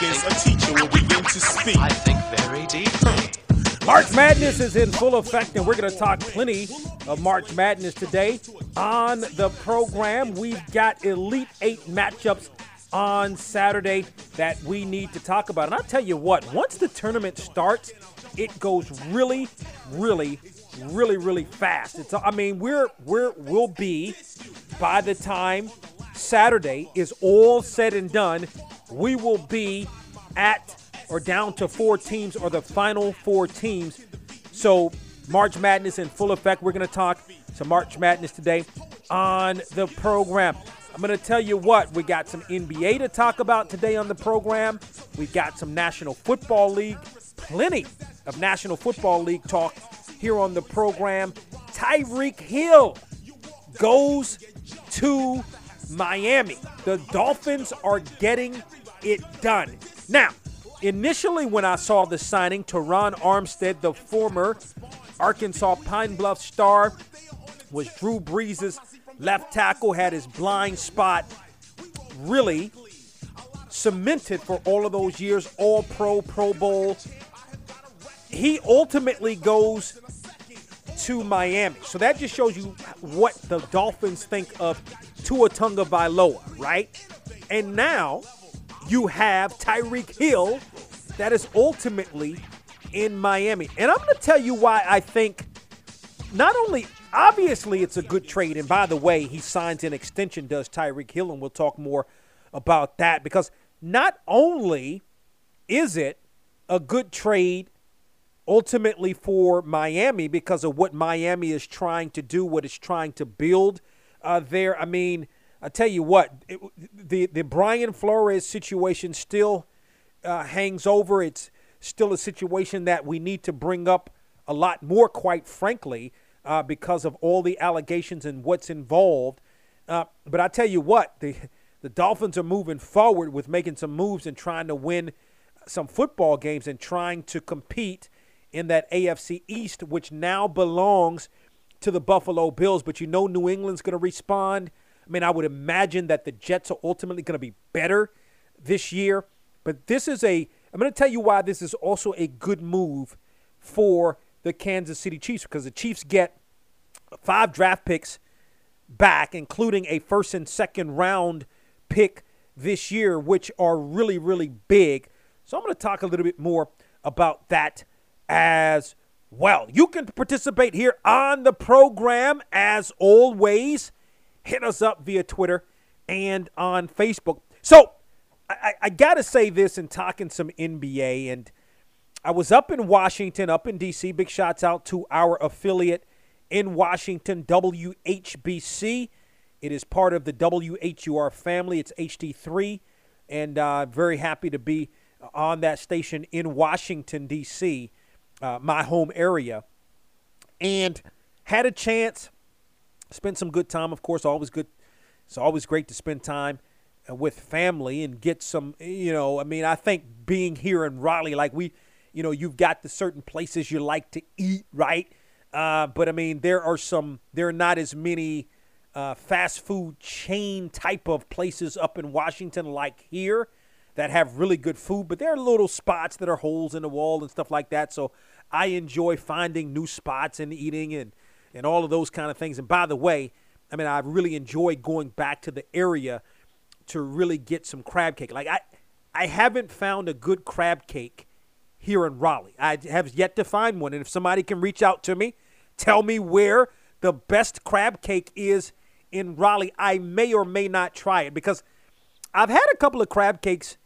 seconds, a teacher will begin to speak. I think very deeply. March Madness is in full effect, and we're going to talk plenty of March Madness today. On the program, we've got Elite Eight matchups on Saturday that we need to talk about. And I'll tell you what, once the tournament starts, it goes really, really, really, really fast. It's, I mean, we're we're we'll be by the time Saturday is all said and done, we will be at or down to four teams or the final four teams. So March Madness in full effect. We're going to talk some March Madness today on the program. I'm going to tell you what, we got some NBA to talk about today on the program. We've got some National Football League, plenty of National Football League talk here on the program. Tyreek Hill goes to Miami. The Dolphins are getting it done. Now, initially, when I saw the signing, Terron Armstead, the former Arkansas Pine Bluff star, was Drew Brees' left tackle, had his blind spot really cemented for all of those years, all pro, Pro Bowl. He ultimately goes to Miami. So that just shows you what the Dolphins think of Tua Tagovailoa, right? And now you have Tyreek Hill that is ultimately in Miami. And I'm going to tell you why I think not only obviously it's a good trade and by the way, he signs an extension does Tyreek Hill and we'll talk more about that because not only is it a good trade ultimately for Miami because of what Miami is trying to do, what it's trying to build uh, there. I mean, I tell you what, it, the the Brian Flores situation still uh, hangs over. It's still a situation that we need to bring up a lot more, quite frankly, uh, because of all the allegations and what's involved. Uh, but I tell you what, the the Dolphins are moving forward with making some moves and trying to win some football games and trying to compete in that AFC East, which now belongs to the Buffalo Bills. But you know, New England's going to respond. I mean, I would imagine that the Jets are ultimately going to be better this year. But this is a, I'm going to tell you why this is also a good move for the Kansas City Chiefs because the Chiefs get five draft picks back, including a first and second round pick this year, which are really, really big. So I'm going to talk a little bit more about that as well. You can participate here on the program as always. Hit us up via Twitter and on Facebook. So I, I got to say this in talking some NBA, and I was up in Washington, up in D.C. Big shots out to our affiliate in Washington, WHBC. It is part of the WHUR family. It's HD3, and uh, very happy to be on that station in Washington, D.C uh, my home area, and had a chance. Spent some good time, of course. Always good. It's always great to spend time uh, with family and get some. You know, I mean, I think being here in Raleigh, like we, you know, you've got the certain places you like to eat, right? Uh, but I mean, there are some. There are not as many. Uh, fast food chain type of places up in Washington like here that have really good food, but there are little spots that are holes in the wall and stuff like that. So I enjoy finding new spots and eating and, and all of those kind of things. And by the way, I mean, I really enjoy going back to the area to really get some crab cake. Like, I, I haven't found a good crab cake here in Raleigh. I have yet to find one. And if somebody can reach out to me, tell me where the best crab cake is in Raleigh, I may or may not try it because I've had a couple of crab cakes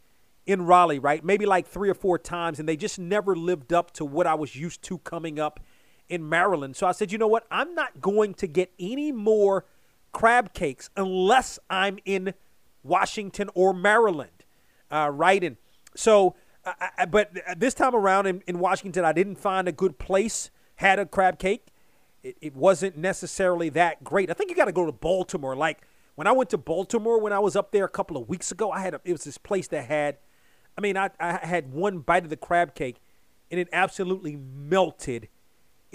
in Raleigh, right? Maybe like three or four times, and they just never lived up to what I was used to coming up in Maryland. So I said, you know what? I'm not going to get any more crab cakes unless I'm in Washington or Maryland, uh, right? And so, I, but this time around in, in, Washington, I didn't find a good place had a crab cake. It, it wasn't necessarily that great. I think you got to go to Baltimore. Like when I went to Baltimore when I was up there a couple of weeks ago, I had a, it was this place that had – I mean, I, I had one bite of the crab cake and it absolutely melted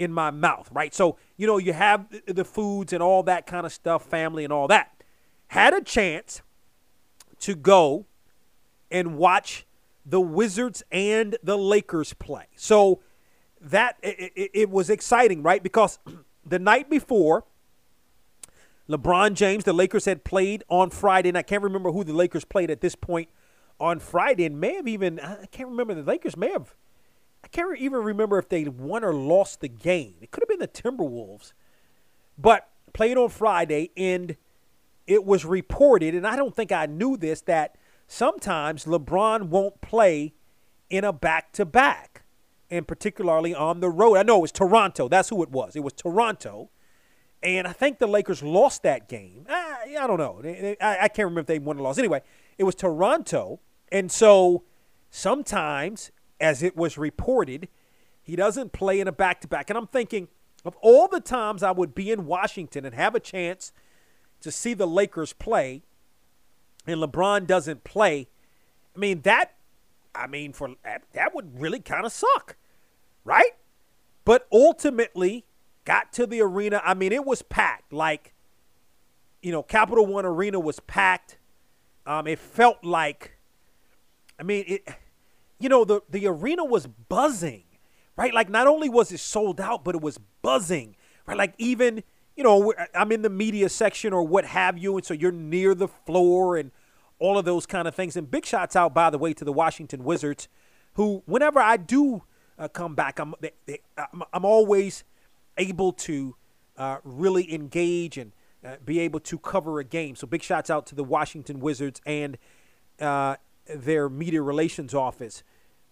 in my mouth, right? So, you know, you have the foods and all that kind of stuff, family and all that. Had a chance to go and watch the Wizards and the Lakers play. So that it, it, it was exciting, right? Because the night before, LeBron James, the Lakers had played on Friday, and I can't remember who the Lakers played at this point on Friday and may have even I can't remember the Lakers may have I can't even remember if they won or lost the game. It could have been the Timberwolves, but played on Friday and it was reported and I don't think I knew this that sometimes LeBron won't play in a back-to-back and particularly on the road. I know it was Toronto. That's who it was. It was Toronto. And I think the Lakers lost that game. Ah, I, I don't know. I, I can't remember if they won or lost. Anyway, it was Toronto and so sometimes, as it was reported, he doesn't play in a back to back. And I'm thinking of all the times I would be in Washington and have a chance to see the Lakers play, and LeBron doesn't play. I mean, that, I mean, for that would really kind of suck, right? But ultimately, got to the arena. I mean, it was packed. Like, you know, Capital One Arena was packed. Um, it felt like I mean, it. You know, the the arena was buzzing, right? Like not only was it sold out, but it was buzzing, right? Like even you know, I'm in the media section or what have you, and so you're near the floor and all of those kind of things. And big shots out, by the way, to the Washington Wizards, who whenever I do uh, come back, I'm they, they, I'm, I'm, always able to uh, really engage and uh, be able to cover a game. So big shots out to the Washington Wizards and uh, their media relations office.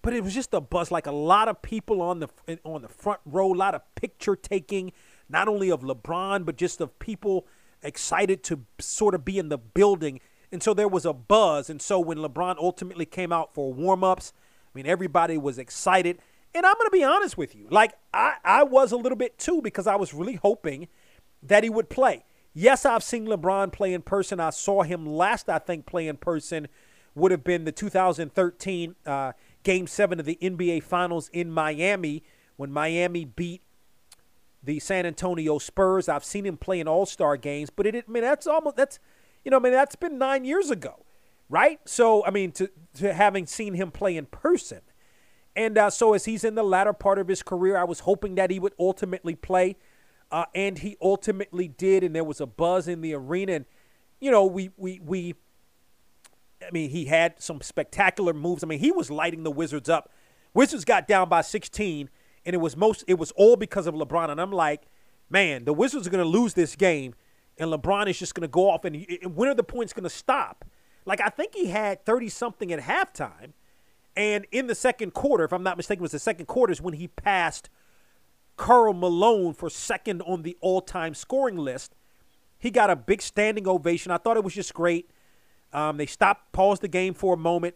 But it was just a buzz, like a lot of people on the on the front row, a lot of picture taking, not only of LeBron but just of people excited to sort of be in the building. And so there was a buzz. And so when LeBron ultimately came out for warm ups, I mean everybody was excited. And I'm going to be honest with you, like I, I was a little bit too because I was really hoping that he would play. Yes, I've seen LeBron play in person. I saw him last, I think, play in person would have been the 2013 uh, Game 7 of the NBA Finals in Miami when Miami beat the San Antonio Spurs. I've seen him play in All Star games, but it, I mean, that's almost, that's, you know, I mean, that's been nine years ago, right? So, I mean, to, to having seen him play in person. And uh, so, as he's in the latter part of his career, I was hoping that he would ultimately play. Uh, and he ultimately did, and there was a buzz in the arena. And, you know, we, we, we, I mean, he had some spectacular moves. I mean, he was lighting the Wizards up. Wizards got down by 16, and it was most it was all because of LeBron. And I'm like, man, the Wizards are going to lose this game, and LeBron is just going to go off. And, and when are the points going to stop? Like I think he had 30 something at halftime, and in the second quarter, if I'm not mistaken, was the second quarter is when he passed Karl Malone for second on the all-time scoring list. He got a big standing ovation. I thought it was just great. Um, they stopped, paused the game for a moment,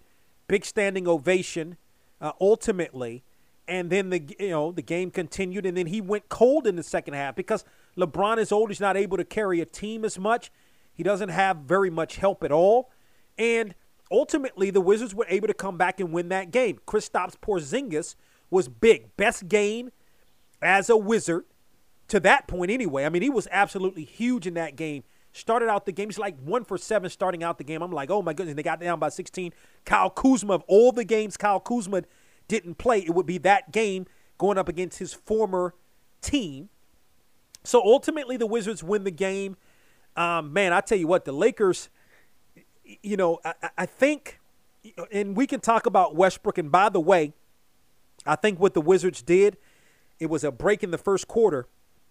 big standing ovation, uh, ultimately, and then the you know the game continued, and then he went cold in the second half because LeBron is old. He's not able to carry a team as much. He doesn't have very much help at all, and ultimately the Wizards were able to come back and win that game. Kristaps Porzingis was big, best game as a Wizard to that point anyway. I mean, he was absolutely huge in that game started out the game. He's like one for seven starting out the game. I'm like, oh my goodness. They got down by 16. Kyle Kuzma, of all the games Kyle Kuzma didn't play, it would be that game going up against his former team. So ultimately, the Wizards win the game. Um, man, I tell you what, the Lakers, you know, I, I think, and we can talk about Westbrook. And by the way, I think what the Wizards did, it was a break in the first quarter,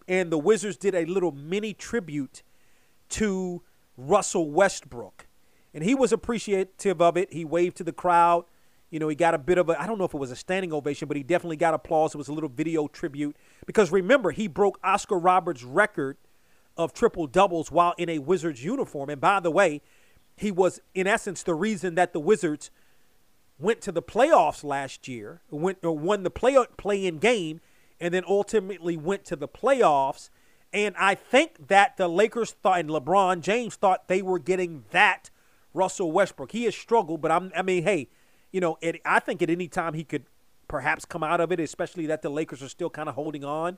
and the Wizards did a little mini tribute to Russell Westbrook. And he was appreciative of it. He waved to the crowd. You know, he got a bit of a, I don't know if it was a standing ovation, but he definitely got applause. It was a little video tribute. Because remember, he broke Oscar Roberts' record of triple doubles while in a Wizards uniform. And by the way, he was, in essence, the reason that the Wizards went to the playoffs last year, went or won the play play in game, and then ultimately went to the playoffs. And I think that the Lakers thought and LeBron James thought they were getting that Russell Westbrook. He has struggled, but I'm, I mean, hey, you know, it, I think at any time he could perhaps come out of it, especially that the Lakers are still kind of holding on,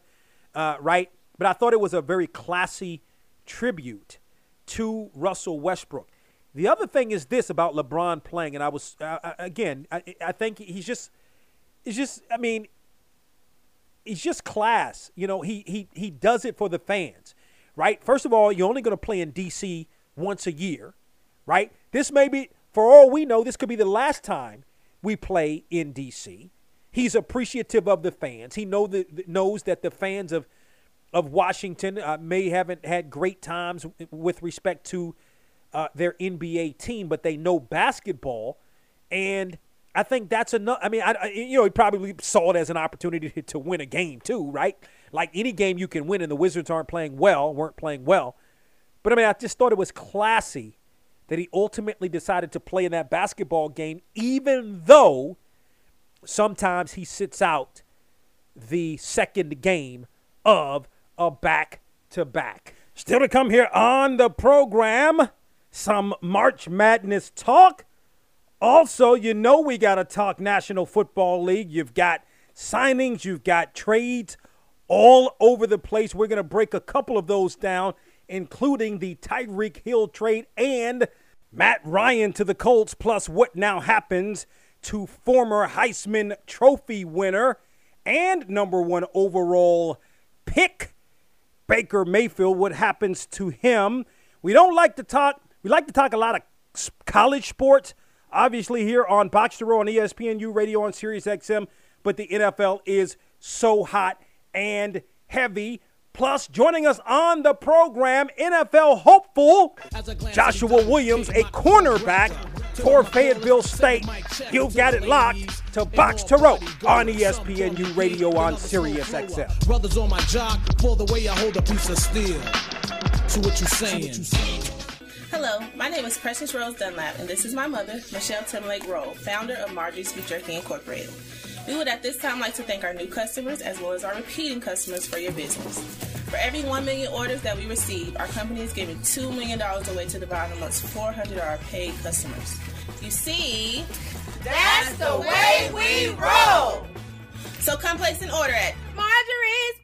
uh, right? But I thought it was a very classy tribute to Russell Westbrook. The other thing is this about LeBron playing, and I was uh, again, I, I think he's just, it's just, I mean, he's just class. You know, he he he does it for the fans, right? First of all, you're only going to play in DC once a year, right? This may be, for all we know, this could be the last time we play in DC. He's appreciative of the fans. He know that knows that the fans of of Washington uh, may haven't had great times with respect to uh, their NBA team, but they know basketball, and I think that's enough. I mean, I, you know, he probably saw it as an opportunity to, to win a game too, right? Like any game you can win, and the Wizards aren't playing well, weren't playing well. But I mean, I just thought it was classy that he ultimately decided to play in that basketball game, even though sometimes he sits out the second game of a back to back. Still to come here on the program some March Madness talk. Also, you know we got to talk National Football League. You've got signings, you've got trades all over the place. We're going to break a couple of those down, including the Tyreek Hill trade and Matt Ryan to the Colts, plus what now happens to former Heisman Trophy winner and number one overall pick, Baker Mayfield. What happens to him? We don't like to talk we like to talk a lot of college sports, obviously here on Box to Row on ESPNU Radio on Sirius XM, but the NFL is so hot and heavy. Plus, joining us on the program, NFL hopeful Joshua Williams, a cornerback for Fayetteville State. You've got it locked to Box to Row on ESPNU Radio on Sirius XM. Brothers on my jock for the way I hold a piece of steel. To what you saying? Hello, my name is Precious Rose Dunlap, and this is my mother, Michelle Timlake Roll, founder of Marjorie's Beef Jerky Incorporated. We would at this time like to thank our new customers as well as our repeating customers for your business. For every 1 million orders that we receive, our company is giving $2 million away to the bottom amongst 400 of our paid customers. You see, that's the way we roll! So come place an order at Marjorie's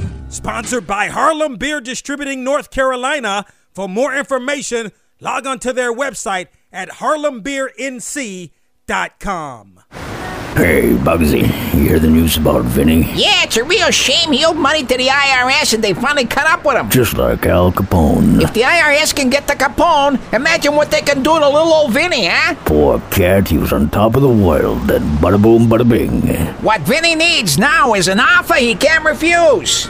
Sponsored by Harlem Beer Distributing North Carolina. For more information, log on to their website at harlembeernc.com. Hey, Bugsy, you hear the news about Vinny? Yeah, it's a real shame he owed money to the IRS and they finally cut up with him. Just like Al Capone. If the IRS can get the Capone, imagine what they can do to little old Vinny, huh? Poor cat, he was on top of the world, then bada boom, bada bing. What Vinny needs now is an offer he can't refuse.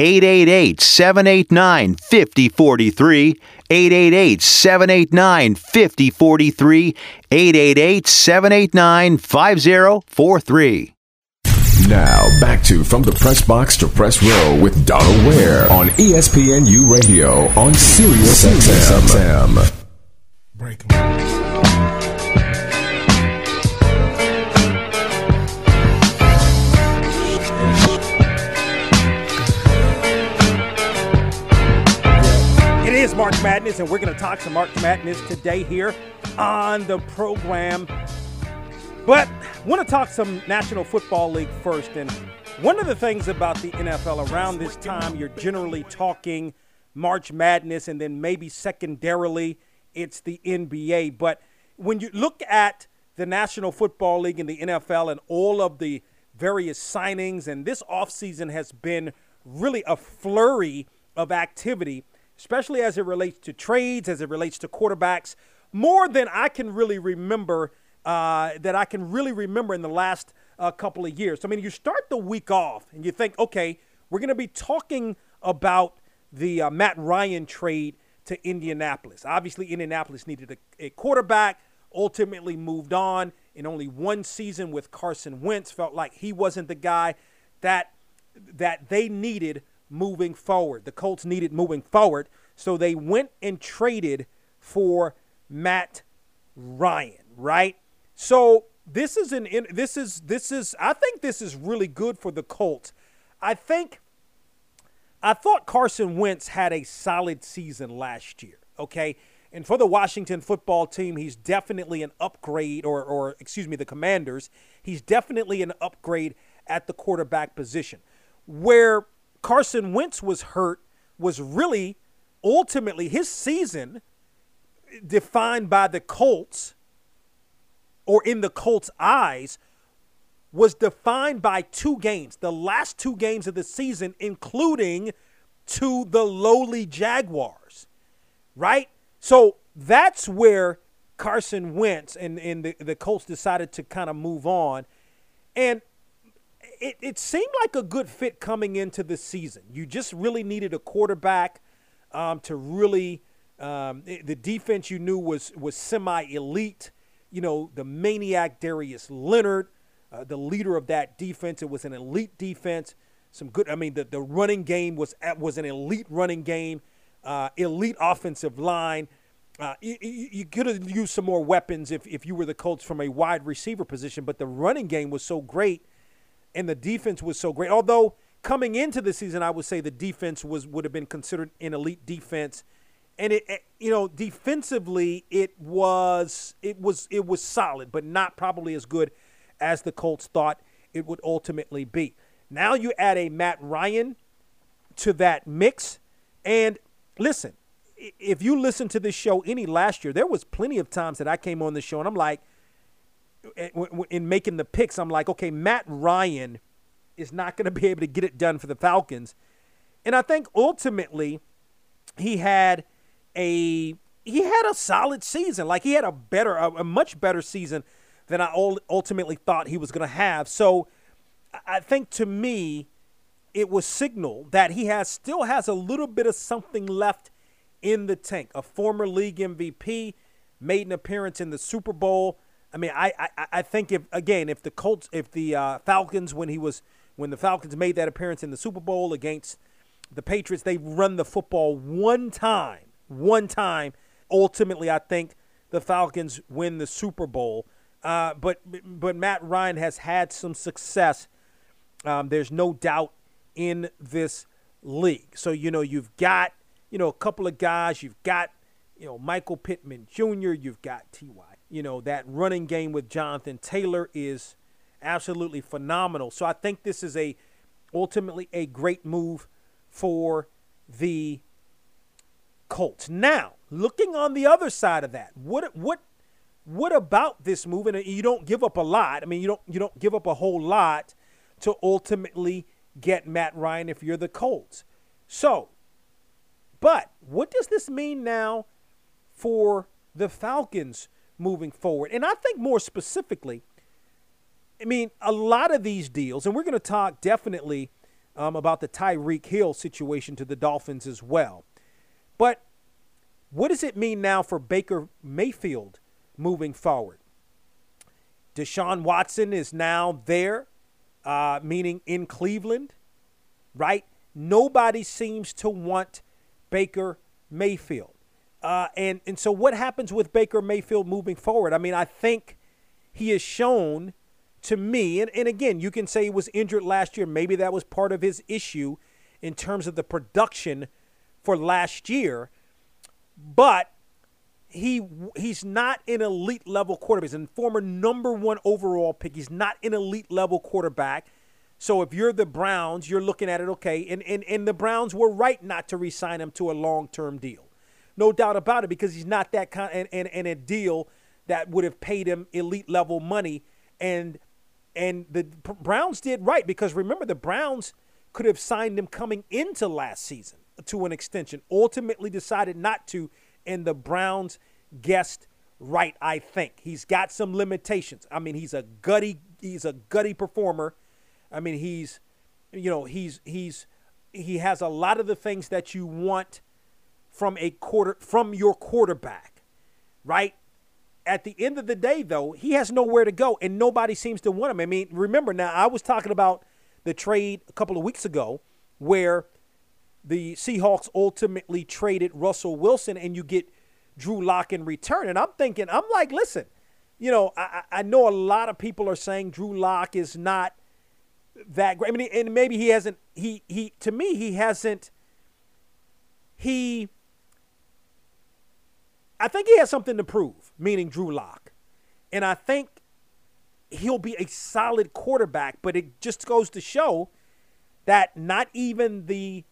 888 789 5043. 888 789 5043. 888 789 5043. Now, back to From the Press Box to Press Row with Donald Ware on ESPNU Radio on Sirius XM. Break And we're going to talk some March Madness today here on the program. But want to talk some National Football League first. And one of the things about the NFL around this time, you're generally talking March Madness, and then maybe secondarily, it's the NBA. But when you look at the National Football League and the NFL and all of the various signings, and this offseason has been really a flurry of activity, especially as it relates to trades, as it relates to quarterbacks, more than I can really remember uh, that I can really remember in the last uh, couple of years. I mean, you start the week off and you think, okay, we're going to be talking about the uh, Matt Ryan trade to Indianapolis. Obviously, Indianapolis needed a, a, quarterback, ultimately moved on in only one season with Carson Wentz, felt like he wasn't the guy that that they needed moving forward. The Colts needed moving forward, so they went and traded for Matt Ryan, right? So this is an this is this is I think this is really good for the Colts. I think I thought Carson Wentz had a solid season last year, okay? And for the Washington football team, he's definitely an upgrade or or excuse me, the Commanders, he's definitely an upgrade at the quarterback position. Where Carson Wentz was hurt was really ultimately his season defined by the Colts or in the Colts' eyes, was defined by two games, the last two games of the season, including to the lowly Jaguars, right? So that's where Carson Wentz and, and the, the Colts decided to kind of move on. And it, it seemed like a good fit coming into the season. You just really needed a quarterback um, to really, um, the defense you knew was, was semi elite you know, the maniac Darius Leonard, uh, the leader of that defense. It was an elite defense. Some good. I mean, the, the running game was was an elite running game, uh, elite offensive line. Uh, you, you could have used some more weapons if, if you were the Colts from a wide receiver position, but the running game was so great, and the defense was so great. Although coming into the season, I would say the defense was would have been considered an elite defense and it, you know defensively it was it was it was solid but not probably as good as the Colts thought it would ultimately be. Now you add a Matt Ryan to that mix and listen, if you listen to this show any last year, there was plenty of times that I came on the show and I'm like eh, in making the picks, I'm like, okay, Matt Ryan is not going to be able to get it done for the Falcons. And I think ultimately he had a he had a solid season. Like he had a better, a, a much better season than I ultimately thought he was going to have. So I think to me, it was signal that he has still has a little bit of something left in the tank. A former league MVP made an appearance in the Super Bowl. I mean, I I, I think if again if the Colts if the uh, Falcons when he was when the Falcons made that appearance in the Super Bowl against the Patriots, they run the football one time one time. Ultimately, I think the Falcons win the Super Bowl. Uh, but but Matt Ryan has had some success. Um, there's no doubt in this league. So you know you've got you know a couple of guys. You've got you know Michael Pittman Jr. You've got Ty. You know that running game with Jonathan Taylor is absolutely phenomenal. So I think this is a ultimately a great move for the Colts. Now, looking on the other side of that, what what what about this move? And you don't give up a lot. I mean, you don't you don't give up a whole lot to ultimately get Matt Ryan if you're the Colts. So, but what does this mean now for the Falcons moving forward? And I think more specifically, I mean, a lot of these deals, and we're going to talk definitely um, about the Tyreek Hill situation to the Dolphins as well. But what does it mean now for Baker Mayfield moving forward? Deshaun Watson is now there, uh, meaning in Cleveland, right? Nobody seems to want Baker Mayfield. Uh, and, and so, what happens with Baker Mayfield moving forward? I mean, I think he has shown to me, and, and again, you can say he was injured last year. Maybe that was part of his issue in terms of the production for last year. But he he's not an elite level quarterback. He's a former number one overall pick. He's not an elite level quarterback. So if you're the Browns, you're looking at it, okay, and, and, and the Browns were right not to re-sign him to a long-term deal. No doubt about it, because he's not that kind and, and, and a deal that would have paid him elite level money. And and the Browns did right because remember the Browns could have signed him coming into last season to an extension. Ultimately decided not to, and the Browns guessed right. I think he's got some limitations. I mean, he's a gutty he's a gutty performer I mean, he's, you know, he's he's he has a lot of the things that you want from a quarter from your quarterback, right? At the end of the day, though, he has nowhere to go, and nobody seems to want him. I mean, remember now, I was talking about the trade a couple of weeks ago where the Seahawks ultimately traded Russell Wilson, and you get Drew Lock in return. And I'm thinking, I'm like, listen, you know, I, I know a lot of people are saying Drew Lock is not that great. I mean, and maybe he hasn't. He he to me he hasn't. He. I think he has something to prove, meaning Drew Lock, and I think he'll be a solid quarterback. But it just goes to show that not even the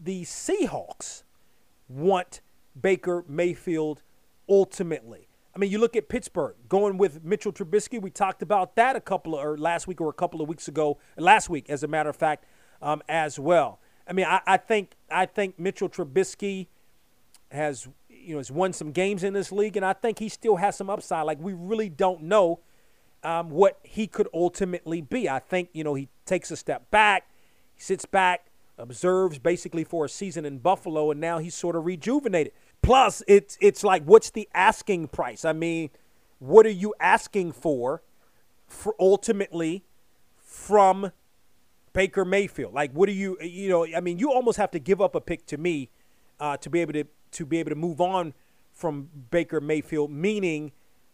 the Seahawks want Baker Mayfield ultimately. I mean, you look at Pittsburgh going with Mitchell Trubisky. We talked about that a couple of, or last week or a couple of weeks ago. Last week, as a matter of fact, um, as well. I mean, I, I, think I think Mitchell Trubisky has you know has won some games in this league, and I think he still has some upside. Like we really don't know um, what he could ultimately be. I think you know he takes a step back, he sits back, observes basically for a season in Buffalo, and now he's sort of rejuvenated. Plus, it's it's like what's the asking price? I mean, what are you asking for, for ultimately from Baker Mayfield? Like, what do you you know? I mean, you almost have to give up a pick to me uh, to be able to to be able to move on from Baker Mayfield. Meaning,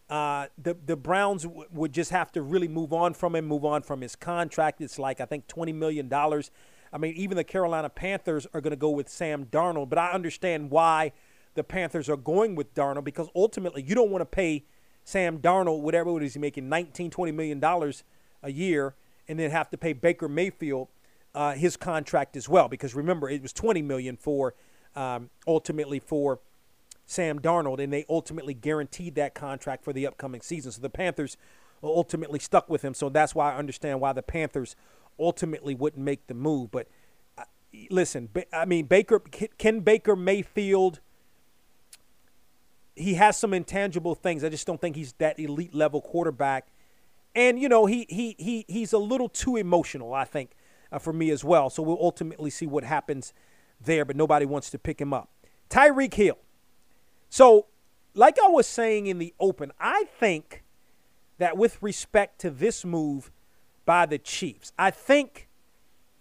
uh, the the Browns w- would just have to really move on from him, move on from his contract. It's like I think twenty million dollars. I mean, even the Carolina Panthers are going to go with Sam Darnold, but I understand why the Panthers are going with Darnold because ultimately you don't want to pay Sam Darnold whatever it is he's making 19 20 million dollars a year and then have to pay Baker Mayfield uh, his contract as well because remember it was 20 million for um, ultimately for Sam Darnold and they ultimately guaranteed that contract for the upcoming season so the Panthers ultimately stuck with him so that's why I understand why the Panthers ultimately wouldn't make the move but uh, listen I mean Baker can Baker Mayfield he has some intangible things. I just don't think he's that elite level quarterback. And you know, he he he he's a little too emotional, I think, uh, for me as well. So we'll ultimately see what happens there, but nobody wants to pick him up. Tyreek Hill. So, like I was saying in the open, I think that with respect to this move by the Chiefs, I think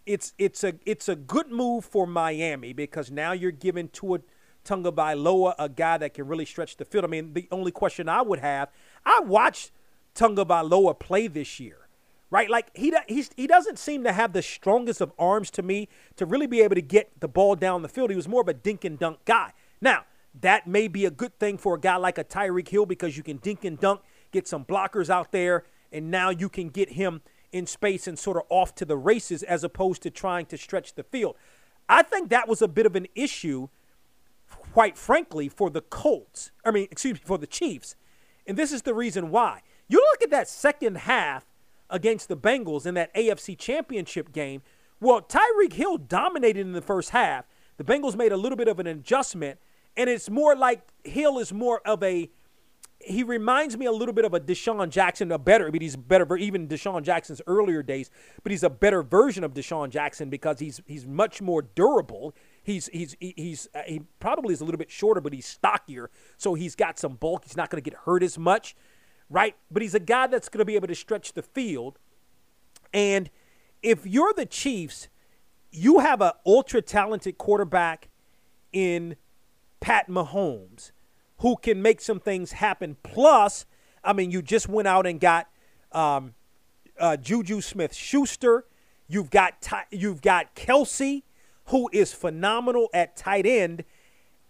it's it's a it's a good move for Miami because now you're giving Tua Tagovailoa, a guy that can really stretch the field. I mean, the only question I would have, I watched Tagovailoa play this year, right? Like he he's, he doesn't seem to have the strongest of arms to me to really be able to get the ball down the field. He was more of a dink and dunk guy. Now that may be a good thing for a guy like a Tyreek Hill because you can dink and dunk, get some blockers out there, and now you can get him in space and sort of off to the races as opposed to trying to stretch the field. I think that was a bit of an issue quite frankly, for the Colts. I mean, excuse me, for the Chiefs. And this is the reason why. You look at that second half against the Bengals in that AFC championship game. Well, Tyreek Hill dominated in the first half. The Bengals made a little bit of an adjustment, and it's more like Hill is more of a he reminds me a little bit of a DeSean Jackson, a better, mean, he's better, even DeSean Jackson's earlier days, but he's a better version of DeSean Jackson because he's he's much more durable. He's he's he's uh, he probably is a little bit shorter, but he's stockier, so he's got some bulk. He's not going to get hurt as much, right? But he's a guy that's going to be able to stretch the field. And if you're the Chiefs, you have an ultra talented quarterback in Pat Mahomes who can make some things happen. Plus, I mean, you just went out and got um, uh, Juju Smith Schuster. You've got you've got Kelce, who is phenomenal at tight end,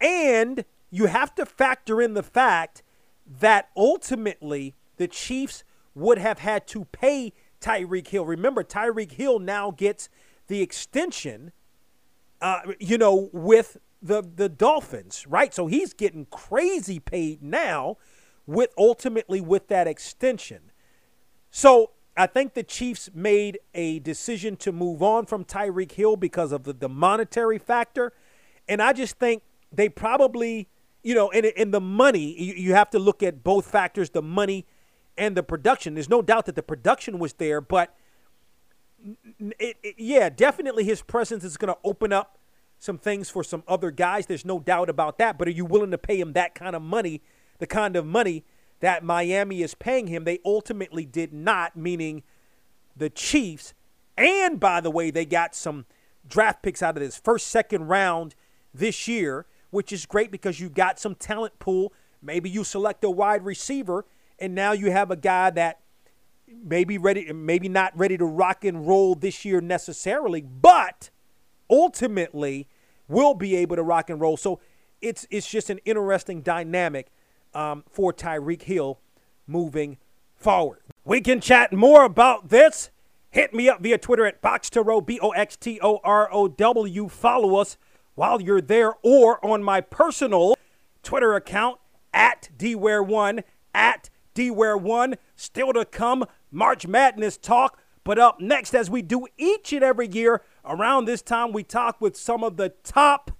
and you have to factor in the fact that ultimately the Chiefs would have had to pay Tyreek Hill. Remember, Tyreek Hill now gets the extension, uh, you know, with the the Dolphins, right? So he's getting crazy paid now with ultimately with that extension. So I think the Chiefs made a decision to move on from Tyreek Hill because of the, the monetary factor. And I just think they probably, you know, and, and the money, you, you have to look at both factors, the money and the production. There's no doubt that the production was there, but it, it, yeah, definitely his presence is going to open up some things for some other guys. There's no doubt about that. But are you willing to pay him that kind of money, the kind of money that Miami is paying him? They ultimately did not, meaning the Chiefs. And by the way, they got some draft picks out of this first, second round this year, which is great because you got some talent pool. Maybe you select a wide receiver, and now you have a guy that maybe ready, maybe not ready to rock and roll this year necessarily, but ultimately will be able to rock and roll. So it's it's just an interesting dynamic um, for Tyreek Hill moving forward. We can chat more about this. Hit me up via Twitter at Box to Row, B O X T O R O W. Follow us while you're there or on my personal Twitter account at DWare1, at DWare1. Still to come, March Madness talk. But up next, as we do each and every year, Around this time, we talk with some of the top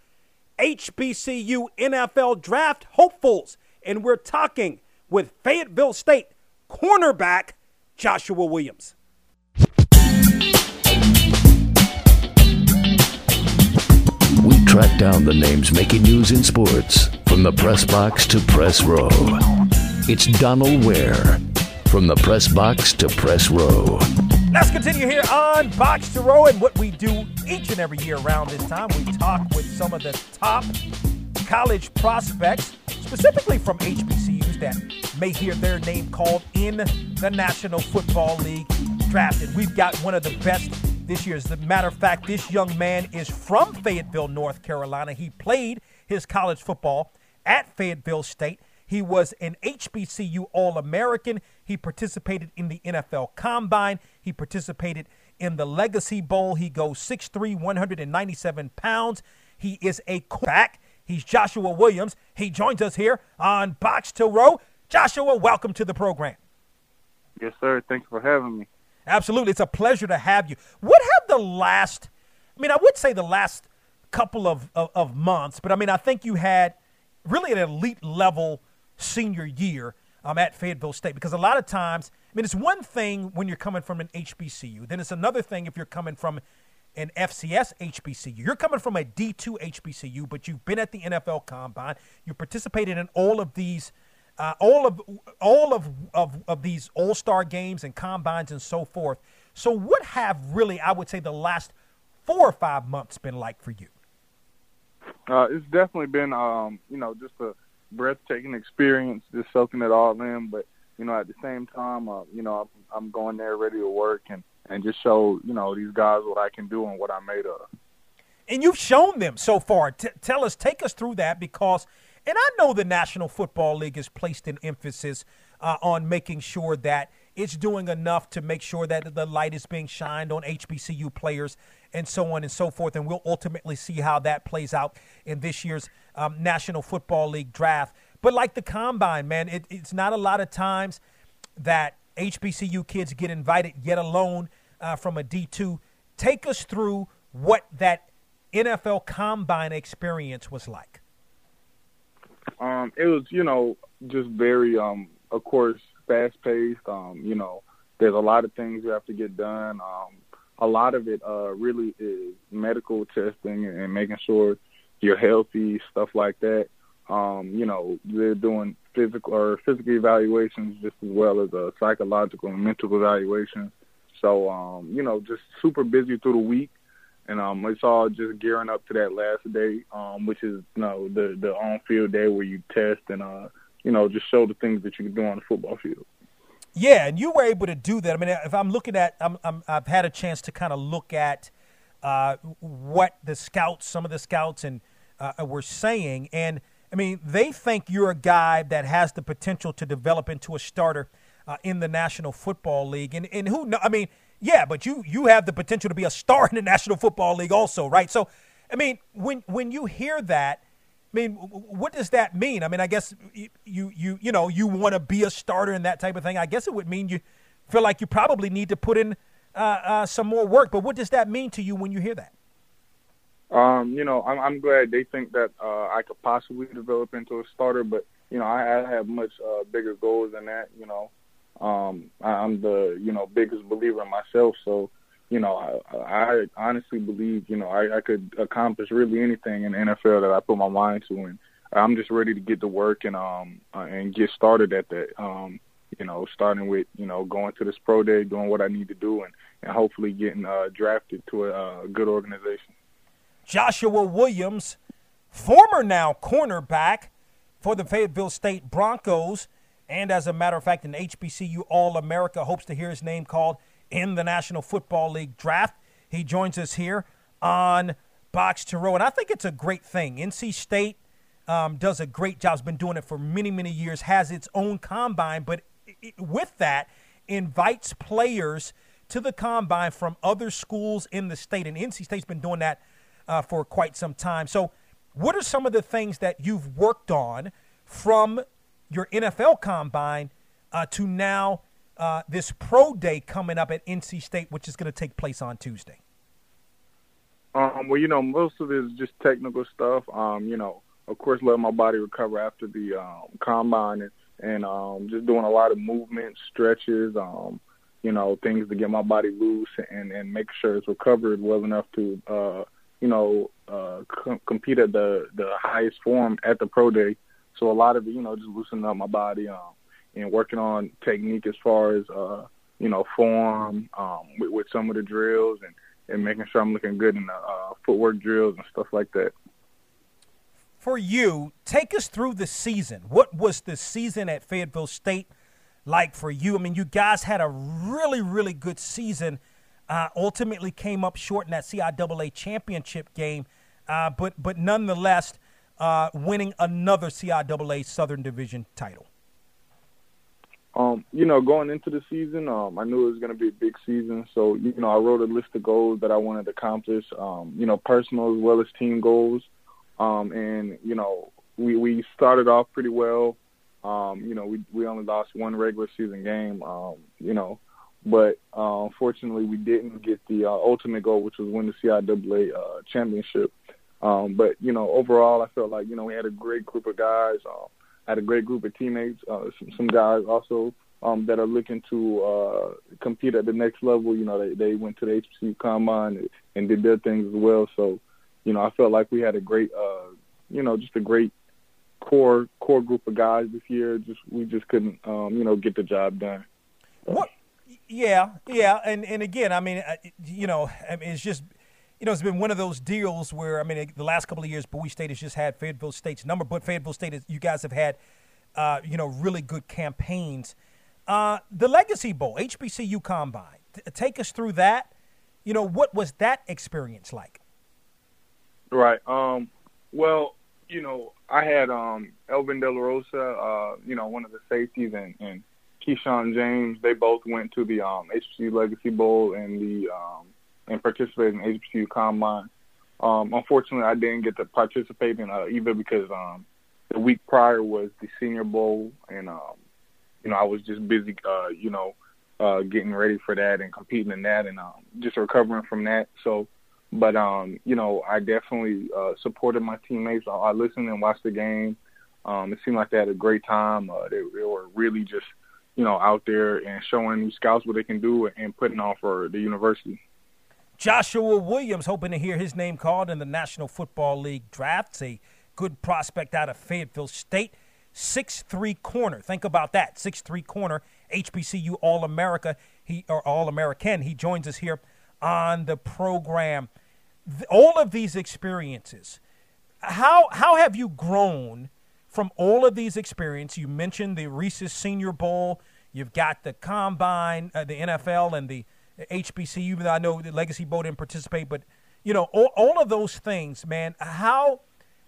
HBCU NFL draft hopefuls, and we're talking with Fayetteville State cornerback Joshua Williams. Track down the names making news in sports from the press box to press row. It's Donald Ware from the press box to press row. Let's continue here on Box to Row and what we do each and every year around this time. We talk with some of the top college prospects, specifically from HBCUs that may hear their name called in the National Football League draft. And we've got one of the best this year. As a matter of fact, this young man is from Fayetteville, North Carolina. He played his college football at Fayetteville State. He was an HBCU All American. He participated in the NFL Combine. He participated in the Legacy Bowl. He goes 6'3, 197 pounds. He is a quarterback. He's Joshua Williams. He joins us here on Box to Row. Joshua, welcome to the program. Yes, sir. Thanks for having me. Absolutely. It's a pleasure to have you. What have the last, I mean, I would say the last couple of, of, of months, but I mean, I think you had really an elite level senior year um, at Fayetteville State because a lot of times, I mean, it's one thing when you're coming from an HBCU, then it's another thing if you're coming from an FCS HBCU. You're coming from a D2 HBCU, but you've been at the NFL Combine. You participated in all of these, uh, all of all of, of, of these All Star games and combines and so forth. So, what have really, I would say, the last four or five months been like for you? Uh, it's definitely been, um, you know, just a breathtaking experience, just soaking it all in. But you know, at the same time, uh, you know, I'm, I'm going there ready to work and and just show you know these guys what I can do and what I'm made of. And you've shown them so far. T- tell us, take us through that because, and I know the National Football League has placed an emphasis uh, on making sure that it's doing enough to make sure that the light is being shined on HBCU players and so on and so forth. And we'll ultimately see how that plays out in this year's um, National Football League draft. But like the combine, man, it, it's not a lot of times that HBCU kids get invited, yet alone uh, from a D2. Take us through what that NFL combine experience was like. Um, it was, you know, just very, um, of course, fast paced. Um, you know, there's a lot of things you have to get done. Um, a lot of it uh, really is medical testing and making sure you're healthy, stuff like that. Um, you know, they're doing physical or physical evaluations just as well as uh, psychological and mental evaluations. So, um, you know, just super busy through the week. And um, it's all just gearing up to that last day, um, which is you know the the on field day where you test and uh, you know just show the things that you can do on the football field. Yeah, and you were able to do that. I mean, if I'm looking at, I'm, I'm I've had a chance to kind of look at uh, what the scouts, some of the scouts, and uh, were saying, and I mean, they think you're a guy that has the potential to develop into a starter uh, in the National Football League, and and who? I mean, yeah, but you you have the potential to be a star in the National Football League also, right? So, I mean, when when you hear that, I mean, what does that mean? I mean, I guess you you you know you want to be a starter and that type of thing. I guess it would mean you feel like you probably need to put in uh, uh, some more work. But what does that mean to you when you hear that? Um, you know, I'm, I'm glad they think that uh, I could possibly develop into a starter, but you know, I, I have much uh, bigger goals than that. You know, um, I'm the you know biggest believer in myself, so you know, I, I honestly believe you know I, I could accomplish really anything in the NFL that I put my mind to, and I'm just ready to get to work and um uh, and get started at that. Um, you know, starting with you know going to this pro day, doing what I need to do, and and hopefully getting uh, drafted to a, a good organization. Joshua Williams, former now cornerback for the Fayetteville State Broncos, and as a matter of fact, an HBCU All America, hopes to hear his name called in the National Football League draft. He joins us here on Box to Row, and I think it's a great thing. NC State um, does a great job, has been doing it for many, many years, has its own combine, but it, with that, invites players to the combine from other schools in the state. And NC State's been doing that uh, for quite some time. So, what are some of the things that you've worked on from your NFL combine uh, to now uh, this pro day coming up at NC State, which is going to take place on Tuesday? Um, well, you know, most of it is just technical stuff. Um, you know, of course, let my body recover after the um, combine and, and um, just doing a lot of movement, stretches, um, you know, things to get my body loose and, and make sure it's recovered well enough to uh, you know, uh, com- compete at the the highest form at the pro day. So a lot of it, you know, just loosening up my body um, and working on technique as far as uh, you know form um, with, with some of the drills and and making sure I'm looking good in the uh, footwork drills and stuff like that. For you, take us through the season. What was the season at Fayetteville State like for you? I mean, you guys had a really, really good season uh, ultimately came up short in that CIAA championship game, uh, but but nonetheless uh, winning another CIAA Southern Division title. Um, you know, going into the season, um, I knew it was going to be a big season. So, you know, I wrote a list of goals that I wanted to accomplish, um, you know, personal as well as team goals. Um, and, you know, we, we started off pretty well. Um, you know, we, we only lost one regular season game. Um, you know, but uh, unfortunately, we didn't get the uh, ultimate goal, which was win the CIAA uh, championship. Um, but you know, overall, I felt like you know we had a great group of guys. Uh, had a great group of teammates. Uh, some, some guys also um, that are looking to uh, compete at the next level. You know, they they went to the HBCU combine and did their things as well. So, you know, I felt like we had a great, uh, you know, just a great core core group of guys this year. Just we just couldn't, um, you know, get the job done. What yeah, yeah, and and again, I mean, you know, I mean, it's just, you know, it's been one of those deals where I mean, the last couple of years, Bowie State has just had Fayetteville State's number, but Fayetteville State, is, you guys have had, uh, you know, really good campaigns. Uh, the Legacy Bowl, HBCU Combine, T- take us through that. You know, what was that experience like? Right. Um. Well, you know, I had um Elvin De La Rosa, uh, you know, one of the safeties, and and Keyshawn James, they both went to the um, HBCU Legacy Bowl and the um, and participated in HBCU Combine. Um, unfortunately, I didn't get to participate in uh, either because um, the week prior was the Senior Bowl, and um, you know I was just busy, uh, you know, uh, getting ready for that and competing in that, and um, just recovering from that. So, but um, you know, I definitely uh, supported my teammates. I, I listened and watched the game. Um, it seemed like they had a great time. Uh, they, they were really just, you know, out there and showing these scouts what they can do and putting on for the university. Joshua Williams, hoping to hear his name called in the National Football League draft. A good prospect out of Fayetteville State. Six-three corner. Think about that. Six-three corner. HBCU All America. He or All American. He joins us here on the program. All of these experiences. How how have you grown from all of these experiences? You mentioned the Reese's Senior Bowl. You've got the combine, uh, the NFL, and the HBCU. Even though I know the Legacy Bowl didn't participate, but you know all, all of those things, man. How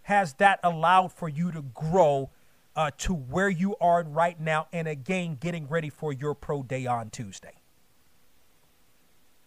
has that allowed for you to grow uh, to where you are right now, and again, getting ready for your pro day on Tuesday?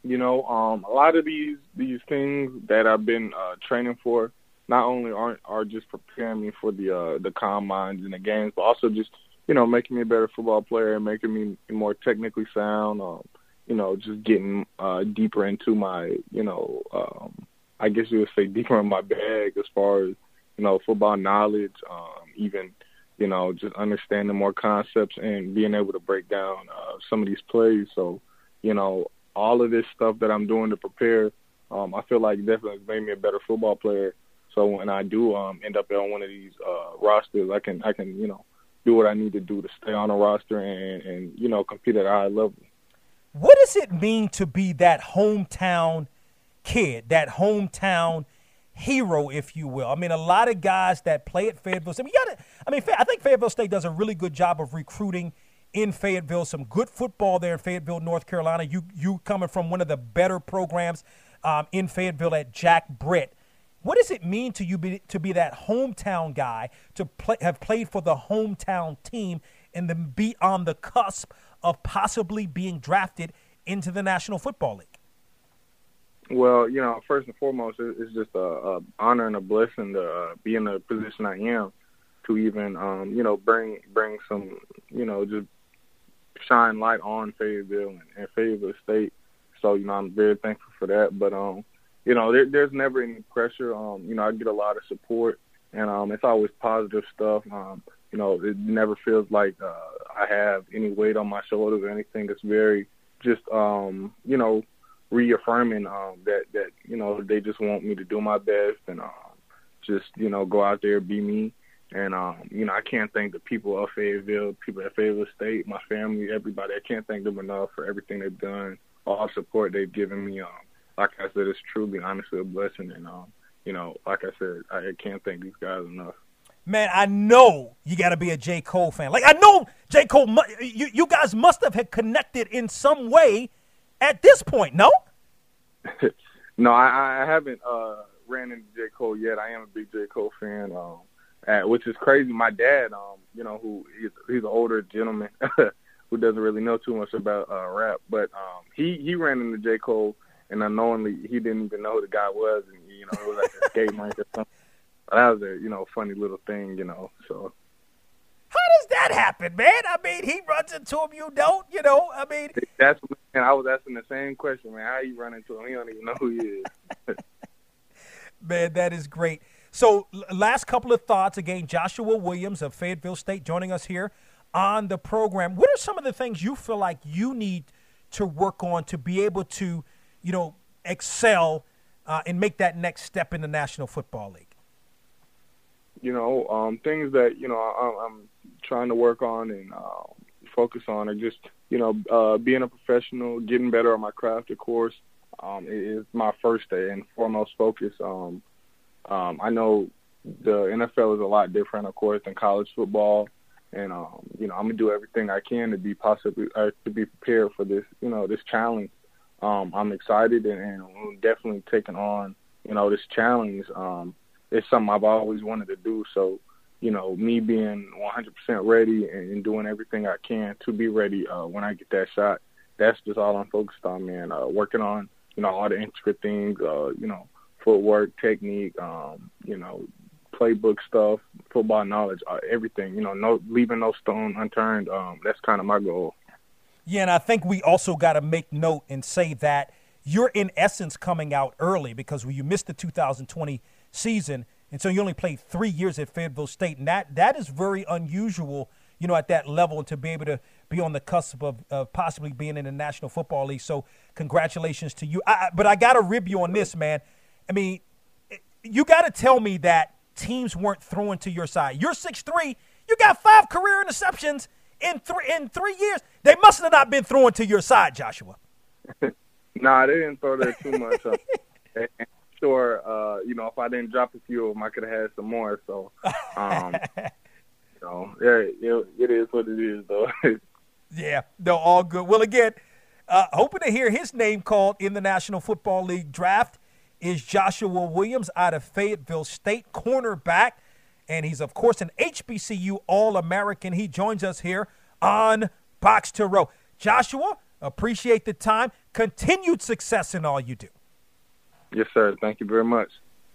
You know, um, a lot of these these things that I've been uh, training for not only aren't are just preparing me for the uh, the combines and the games, but also just you know making me a better football player and making me more technically sound. Um, you know, just getting uh, deeper into my you know, um, I guess you would say deeper in my bag as far as you know football knowledge, um, even you know just understanding more concepts and being able to break down uh, some of these plays. So you know all of this stuff that I'm doing to prepare, um, I feel like definitely made me a better football player. So when I do um, end up on one of these uh, rosters, I can I can you know do what I need to do to stay on a roster and and you know compete at a high level. What does it mean to be that hometown kid, that hometown hero, if you will. I mean, a lot of guys that play at Fayetteville. I mean, gotta, I mean, I think Fayetteville State does a really good job of recruiting in Fayetteville. Some good football there in Fayetteville, North Carolina. You you coming from one of the better programs um, in Fayetteville at Jack Britt. What does it mean to you be, to be that hometown guy to play, have played for the hometown team and then be on the cusp of possibly being drafted into the National Football League? Well, you know, first and foremost, it's just a, a honor and a blessing to uh, be in the position I am to even, um, you know, bring bring some, you know, just shine light on Fayetteville and, and Fayetteville State. So, you know, I'm very thankful for that. But, um, you know, there, there's never any pressure. Um, you know, I get a lot of support, and um, it's always positive stuff. Um, you know, it never feels like uh, I have any weight on my shoulders or anything. It's very just, um, you know, reaffirming um, that that you know they just want me to do my best and um, just you know go out there be me. And um, you know I can't thank the people of Fayetteville, people at Fayetteville State, my family, everybody. I can't thank them enough for everything they've done, all the support they've given me. Um, like I said, it's truly honestly a blessing. And um, you know, like I said, I can't thank these guys enough. Man, I know you got to be a J. Cole fan. Like I know J. Cole, you you guys must have had connected in some way at this point, no? no, I, I haven't uh, ran into J. Cole yet. I am a big J. Cole fan, um, at, which is crazy. My dad, um, you know, who he's, he's an older gentleman who doesn't really know too much about uh, rap, but um, he he ran into J. Cole, and unknowingly he didn't even know who the guy was, and you know, it was like a skate rink or something. That was a you know funny little thing, you know. So how does that happen, man? I mean, he runs into him, you don't, you know. I mean, that's and I was asking the same question, man. How you run into him? He don't even know who he is. man, that is great. So, last couple of thoughts again. Joshua Williams of Fayetteville State joining us here on the program. What are some of the things you feel like you need to work on to be able to, you know, excel uh, and make that next step in the National Football League? You know, um, things that you know I, I'm trying to work on and uh, focus on are just you know uh, being a professional, getting better at my craft. Of course, um, is my first day and foremost focus. Um, um, I know the NFL is a lot different, of course, than college football, and um, you know I'm gonna do everything I can to be possibly uh, to be prepared for this you know this challenge. Um, I'm excited and, and I'm definitely taking on you know this challenge. Um, it's something I've always wanted to do, so you know, me being 100% ready and, doing everything I can to be ready uh, when I get that shot. That's just all I'm focused on, man. Uh, working on, you know, all the intricate things, uh, you know, footwork, technique, um, you know, playbook stuff, football knowledge, uh, everything. You know, no leaving no stone unturned. Um, that's kind of my goal. Yeah, and I think we also got to make note and say that you're in essence coming out early because you missed the 2020 season, And so you only played three years at Fayetteville State, and that that is very unusual, you know, at that level to be able to be on the cusp of, of possibly being in the National Football League. So congratulations to you. I, but I got to rib you on this, man. I mean, you got to tell me that teams weren't throwing to your side. You're six three. You got five career interceptions in three in three years. They must have not been throwing to your side, Joshua. nah, they didn't throw there too much. sure, uh, you know, if I didn't drop a few of them, I could have had some more. So, um, you know, yeah, it, it is what it is, though. yeah, no, all good. Well, again, uh, hoping to hear his name called in the National Football League draft is Joshua Williams out of Fayetteville State, cornerback. And he's, of course, an HBCU All American. He joins us here on Box to Row. Joshua, appreciate the time. Continued success in all you do. Yes, sir. Thank you very much.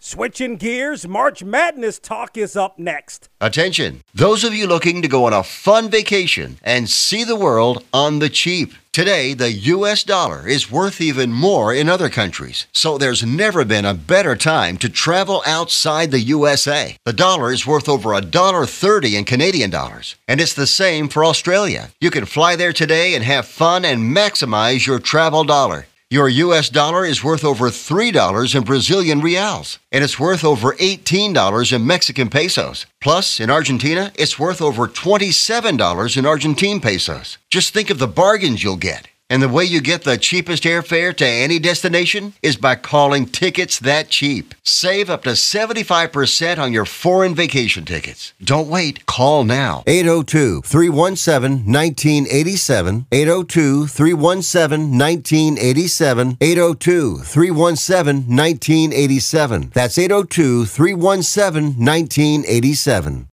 Switching gears, March Madness talk is up next. Attention, those of you looking to go on a fun vacation and see the world on the cheap. Today, the US dollar is worth even more in other countries, so there's never been a better time to travel outside the USA. The dollar is worth over a dollar 30 in Canadian dollars, and it's the same for Australia. You can fly there today and have fun and maximize your travel dollar. Your US dollar is worth over $3 in Brazilian reals, and it's worth over $18 in Mexican pesos. Plus, in Argentina, it's worth over $27 in Argentine pesos. Just think of the bargains you'll get. And the way you get the cheapest airfare to any destination is by calling Tickets That Cheap. Save up to 75% on your foreign vacation tickets. Don't wait, call now. 802 317 1987. 802 317 1987. 802 317 1987. That's 802 317 1987.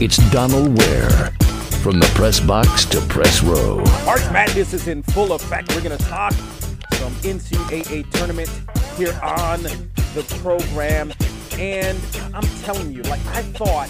It's Donal Ware. From the press box to press row. March Madness is in full effect. We're going to talk some NCAA tournament here on the program. And I'm telling you, like, I thought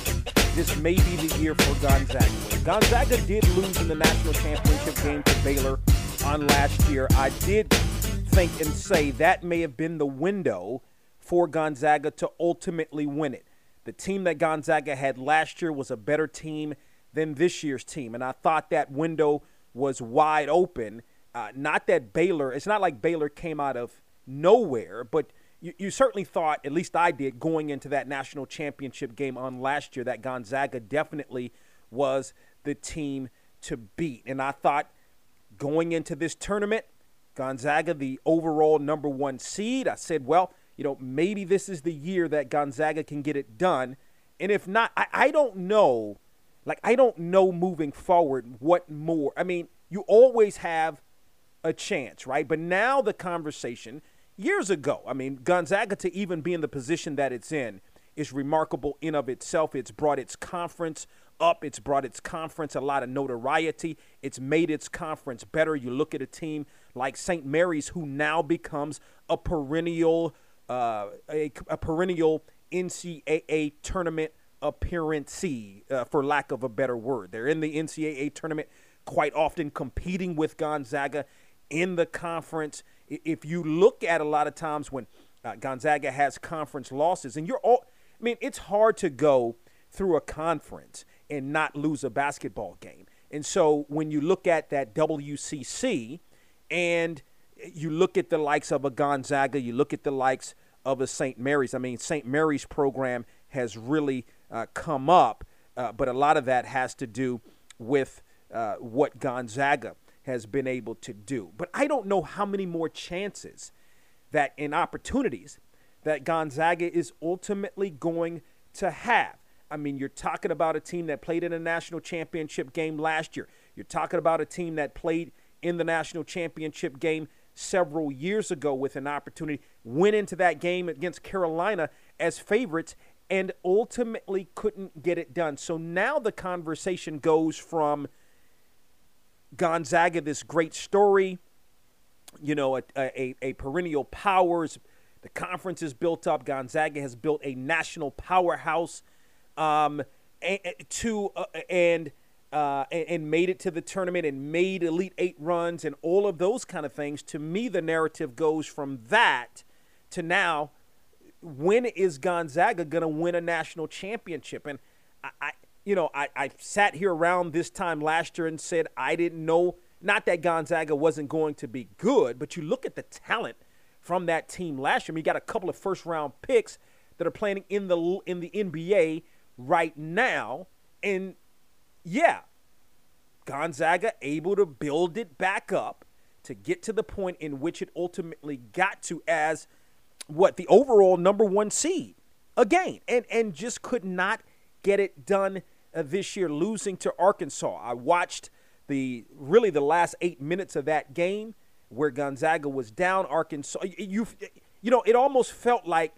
this may be the year for Gonzaga. Gonzaga did lose in the national championship game to Baylor on last year. I did think and say that may have been the window for Gonzaga to ultimately win it. The team that Gonzaga had last year was a better team than this year's team. And I thought that window was wide open. Uh, not that Baylor, it's not like Baylor came out of nowhere, but you, you certainly thought, at least I did, going into that national championship game on last year, that Gonzaga definitely was the team to beat. And I thought going into this tournament, Gonzaga, the overall number one seed, I said, well, you know, maybe this is the year that Gonzaga can get it done. And if not, I, I don't know. Like, I don't know moving forward what more. I mean, you always have a chance, right? But now the conversation, years ago, I mean, Gonzaga to even be in the position that it's in is remarkable in of itself. It's brought its conference up. It's brought its conference a lot of notoriety. It's made its conference better. You look at a team like St. Mary's, who now becomes a perennial uh, a, a, perennial NCAA tournament appearance, uh, for lack of a better word. They're in the NCAA tournament quite often, competing with Gonzaga in the conference. If you look at a lot of times when uh, Gonzaga has conference losses, and you're all, I mean, it's hard to go through a conference and not lose a basketball game. And so when you look at that WCC and you look at the likes of a Gonzaga, you look at the likes of a St. Mary's. I mean, St. Mary's program has really uh, come up, uh, but a lot of that has to do with uh, what Gonzaga has been able to do. But I don't know how many more chances that and opportunities that Gonzaga is ultimately going to have. I mean, you're talking about a team that played in a national championship game last year. You're talking about a team that played in the national championship game several years ago with an opportunity, went into that game against Carolina as favorites and ultimately couldn't get it done. So now the conversation goes from Gonzaga, this great story, you know, a, a, a perennial powers. The conference is built up. Gonzaga has built a national powerhouse. Um, to uh, and uh, and, and, made it to the tournament and made Elite Eight runs and all of those kind of things. To me, the narrative goes from that to now. When is Gonzaga going to win a national championship? And I, I you know, I, I sat here around this time last year and said I didn't know. Not that Gonzaga wasn't going to be good, but you look at the talent from that team last year. I mean, you got a couple of first round picks that are playing in the in the NBA right now, and yeah, Gonzaga able to build it back up to get to the point in which it ultimately got to as what the overall number one seed again, and and just could not get it done uh, this year, losing to Arkansas. I watched the really the last eight minutes of that game where Gonzaga was down. Arkansas, you you know, it almost felt like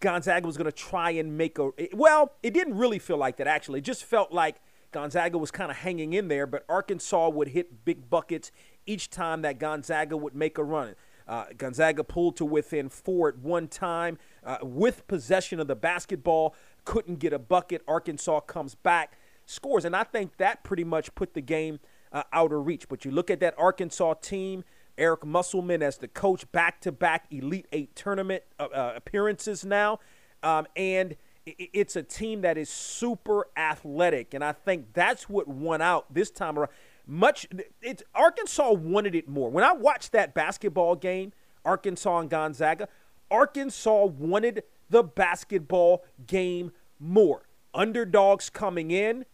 Gonzaga was going to try and make a well. It didn't really feel like that actually. It just felt like Gonzaga was kind of hanging in there, but Arkansas would hit big buckets each time that Gonzaga would make a run. Uh, Gonzaga pulled to within four at one time uh, with possession of the basketball, couldn't get a bucket. Arkansas comes back, scores, and I think that pretty much put the game uh, out of reach. But you look at that Arkansas team. Eric Musselman as the coach, back to back Elite Eight tournament uh, uh, appearances now. Um, and it's a team that is super athletic, and I think that's what won out this time around. Much, it's Arkansas wanted it more. When I watched that basketball game, Arkansas and Gonzaga, Arkansas wanted the basketball game more. Underdogs coming in,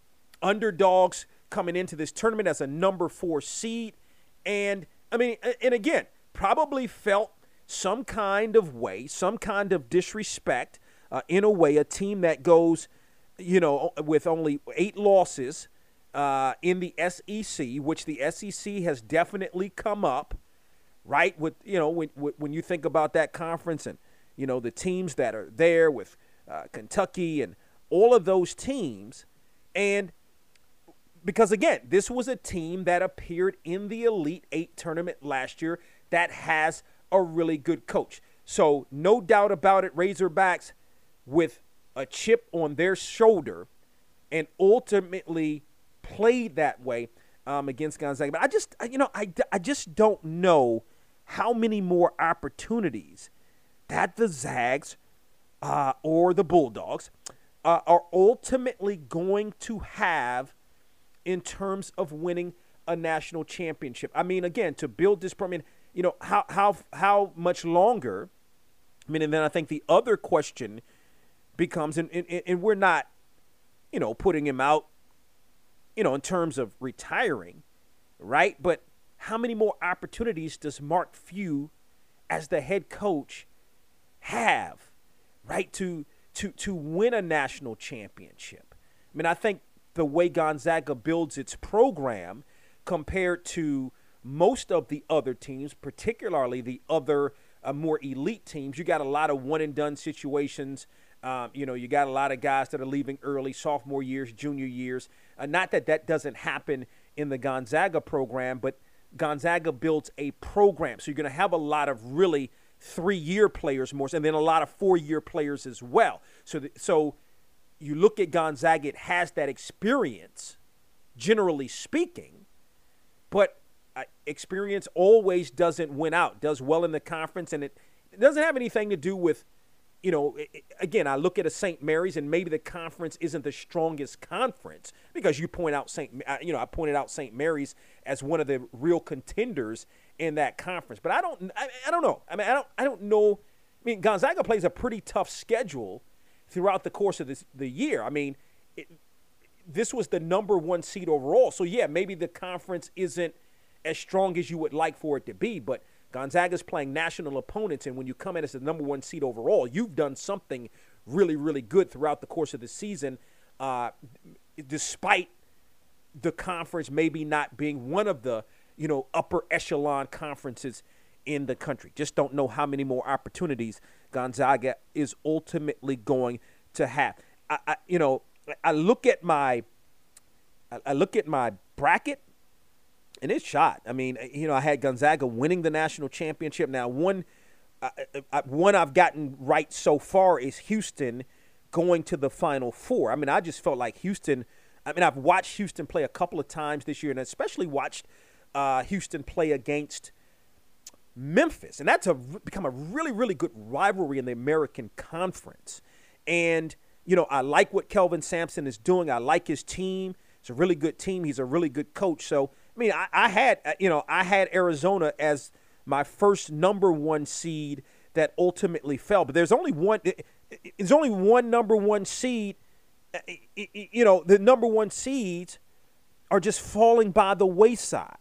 underdogs coming into this tournament as a number four seed, and I mean, and again, probably felt some kind of way, some kind of disrespect uh, in a way, a team that goes, you know, with only eight losses uh, in the SEC, which the SEC has definitely come up, right? With you know, when when you think about that conference and you know the teams that are there with uh, Kentucky and all of those teams, and because again, this was a team that appeared in the Elite Eight tournament last year that has a really good coach. So no doubt about it, Razorbacks with a chip on their shoulder and ultimately played that way um, against Gonzaga. But I just, you know, I, I just don't know how many more opportunities that the Zags uh, or the Bulldogs uh, are ultimately going to have in terms of winning a national championship. I mean, again, to build this, I mean, you know, how how how much longer? I mean, and then I think the other question becomes, and, and, and we're not, you know, putting him out, you know, in terms of retiring, right? But how many more opportunities does Mark Few, as the head coach, have, right, to to to win a national championship? I mean, I think the way Gonzaga builds its program compared to most of the other teams, particularly the other uh, more elite teams, you got a lot of one and done situations um, you know, you got a lot of guys that are leaving early, sophomore years, junior years. Uh, not that that doesn't happen in the Gonzaga program, but Gonzaga builds a program. So you're going to have a lot of really three year players more, and then a lot of four year players as well. So, the, so you look at Gonzaga, it has that experience, generally speaking, but uh, experience always doesn't win out, does well in the conference, and it, it doesn't have anything to do with you know, again, I look at a St. Mary's, and maybe the conference isn't the strongest conference because you point out St. You know, I pointed out St. Mary's as one of the real contenders in that conference. But I don't, I, I don't know. I mean, I don't, I don't know. I mean, Gonzaga plays a pretty tough schedule throughout the course of this the year. I mean, it, this was the number one seed overall, so yeah, maybe the conference isn't as strong as you would like for it to be, but Gonzaga's playing national opponents, and when you come in as the number one seed overall, you've done something really, really good throughout the course of the season, uh, despite the conference maybe not being one of the you know upper echelon conferences in the country. Just don't know how many more opportunities Gonzaga is ultimately going to have. I, I you know, I look at my, I look at my bracket and it's shot. I mean, you know, I had Gonzaga winning the national championship. Now, one uh, uh, one I've gotten right so far is Houston going to the Final Four. I mean, I just felt like Houston I mean, I've watched Houston play a couple of times this year, and especially watched uh, Houston play against Memphis, and that's a, become a really, really good rivalry in the American Conference. And you know, I like what Kelvin Sampson is doing. I like his team. It's a really good team. He's a really good coach. So, I mean, I, I had, uh, you know, I had Arizona as my first number one seed that ultimately fell. But there's only one. There's only one number one seed. Uh, you know, the number one seeds are just falling by the wayside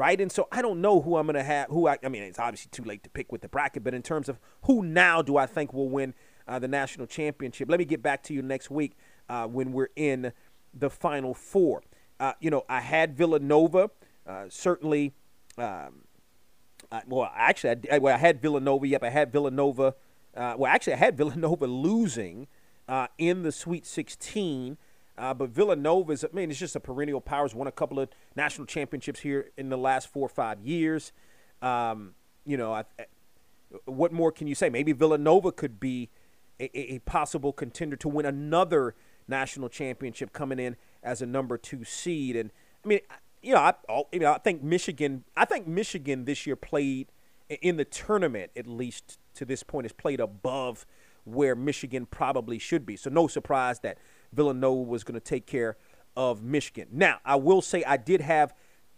right? And so I don't know who I'm going to have. Who I, I mean, it's obviously too late to pick with the bracket, but in terms of who now do I think will win uh, the national championship? Let me get back to you next week uh, when we're in the final four. Uh, you know, I had Villanova uh, certainly. Um, well, actually, I, well, I had Villanova. Yep, I had Villanova. Uh, well, actually, I had Villanova losing uh, in the Sweet 16. Uh, but Villanova is, I mean, it's just a perennial power. Has won a couple of national championships here in the last four or five years. Um, you know, I, what more can you say? Maybe Villanova could be a, a, possible contender to win another national championship coming in as a number two seed. And I mean, you know, I, oh, you know, I think Michigan. I think Michigan this year played in the tournament, at least to this point, has played above where Michigan probably should be. So no surprise that Villanova was going to take care of Michigan. Now, I will say I did have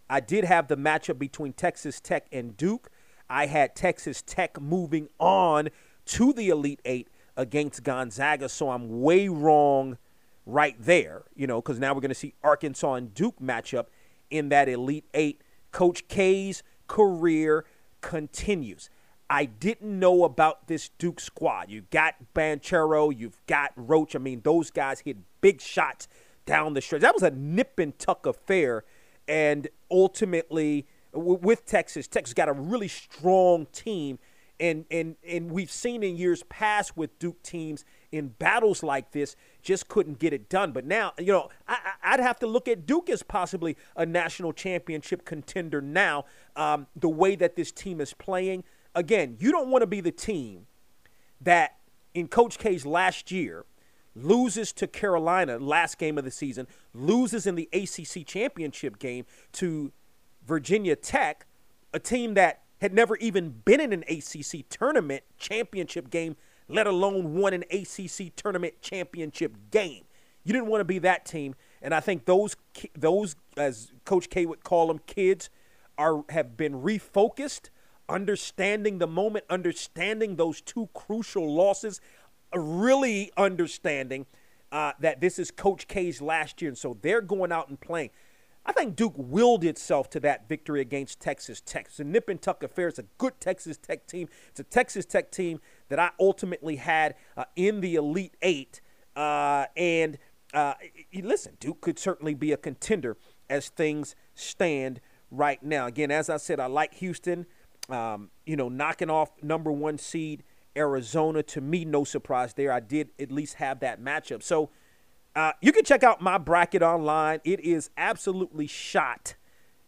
I did have the matchup between Texas Tech and Duke. I had Texas Tech moving on to the Elite 8 against Gonzaga, so I'm way wrong right there, you know, because now we're going to see Arkansas and Duke matchup in that Elite 8. Coach K's career continues. I didn't know about this Duke squad. You got Banchero, you've got Roach. I mean, those guys hit big shots down the stretch. That was a nip and tuck affair. And ultimately, with Texas, Texas got a really strong team. And, and, and we've seen in years past with Duke teams in battles like this just couldn't get it done. But now, you know, I, would have to look at Duke as possibly a national championship contender now. Um, the way that this team is playing, again, you don't want to be the team that in Coach K's last year loses to Carolina last game of the season, loses in the ACC championship game to Virginia Tech, a team that had never even been in an ACC tournament championship game, let alone won an ACC tournament championship game. You didn't want to be that team, and I think those those as Coach K would call them kids are have been refocused understanding the moment, understanding those two crucial losses, really understanding uh, that this is Coach K's last year. And so they're going out and playing. I think Duke willed itself to that victory against Texas Tech. It's a nip and tuck affair. It's a good Texas Tech team. It's a Texas Tech team that I ultimately had uh, in the Elite Eight. Uh, and uh, listen, Duke could certainly be a contender as things stand right now. Again, as I said, I like Houston um, you know, knocking off number one seed Arizona. To me, no surprise there. I did at least have that matchup. So uh, you can check out my bracket online. It is absolutely shot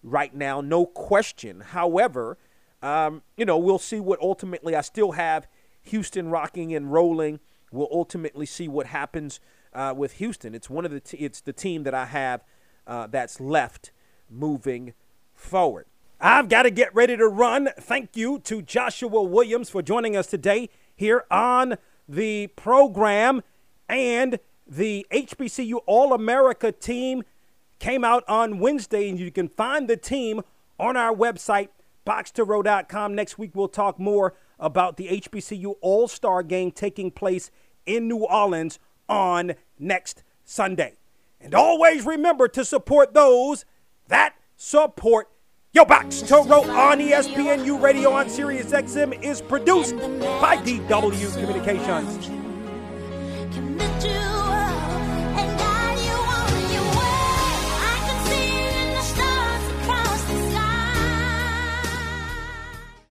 right now, no question. However, um, you know, we'll see what ultimately I still have Houston rocking and rolling. We'll ultimately see what happens uh, with Houston. It's one of the t- it's the team that I have uh, that's left moving forward. I've got to get ready to run. Thank you to Joshua Williams for joining us today here on the program. And the HBCU All America team came out on Wednesday, and you can find the team on our website, boxtorow.com. Next week, we'll talk more about the HBCU All Star game taking place in New Orleans on next Sunday. And always remember to support those that support Yo, Box to Row on ESPNU Radio on Sirius XM is produced by DW Communications.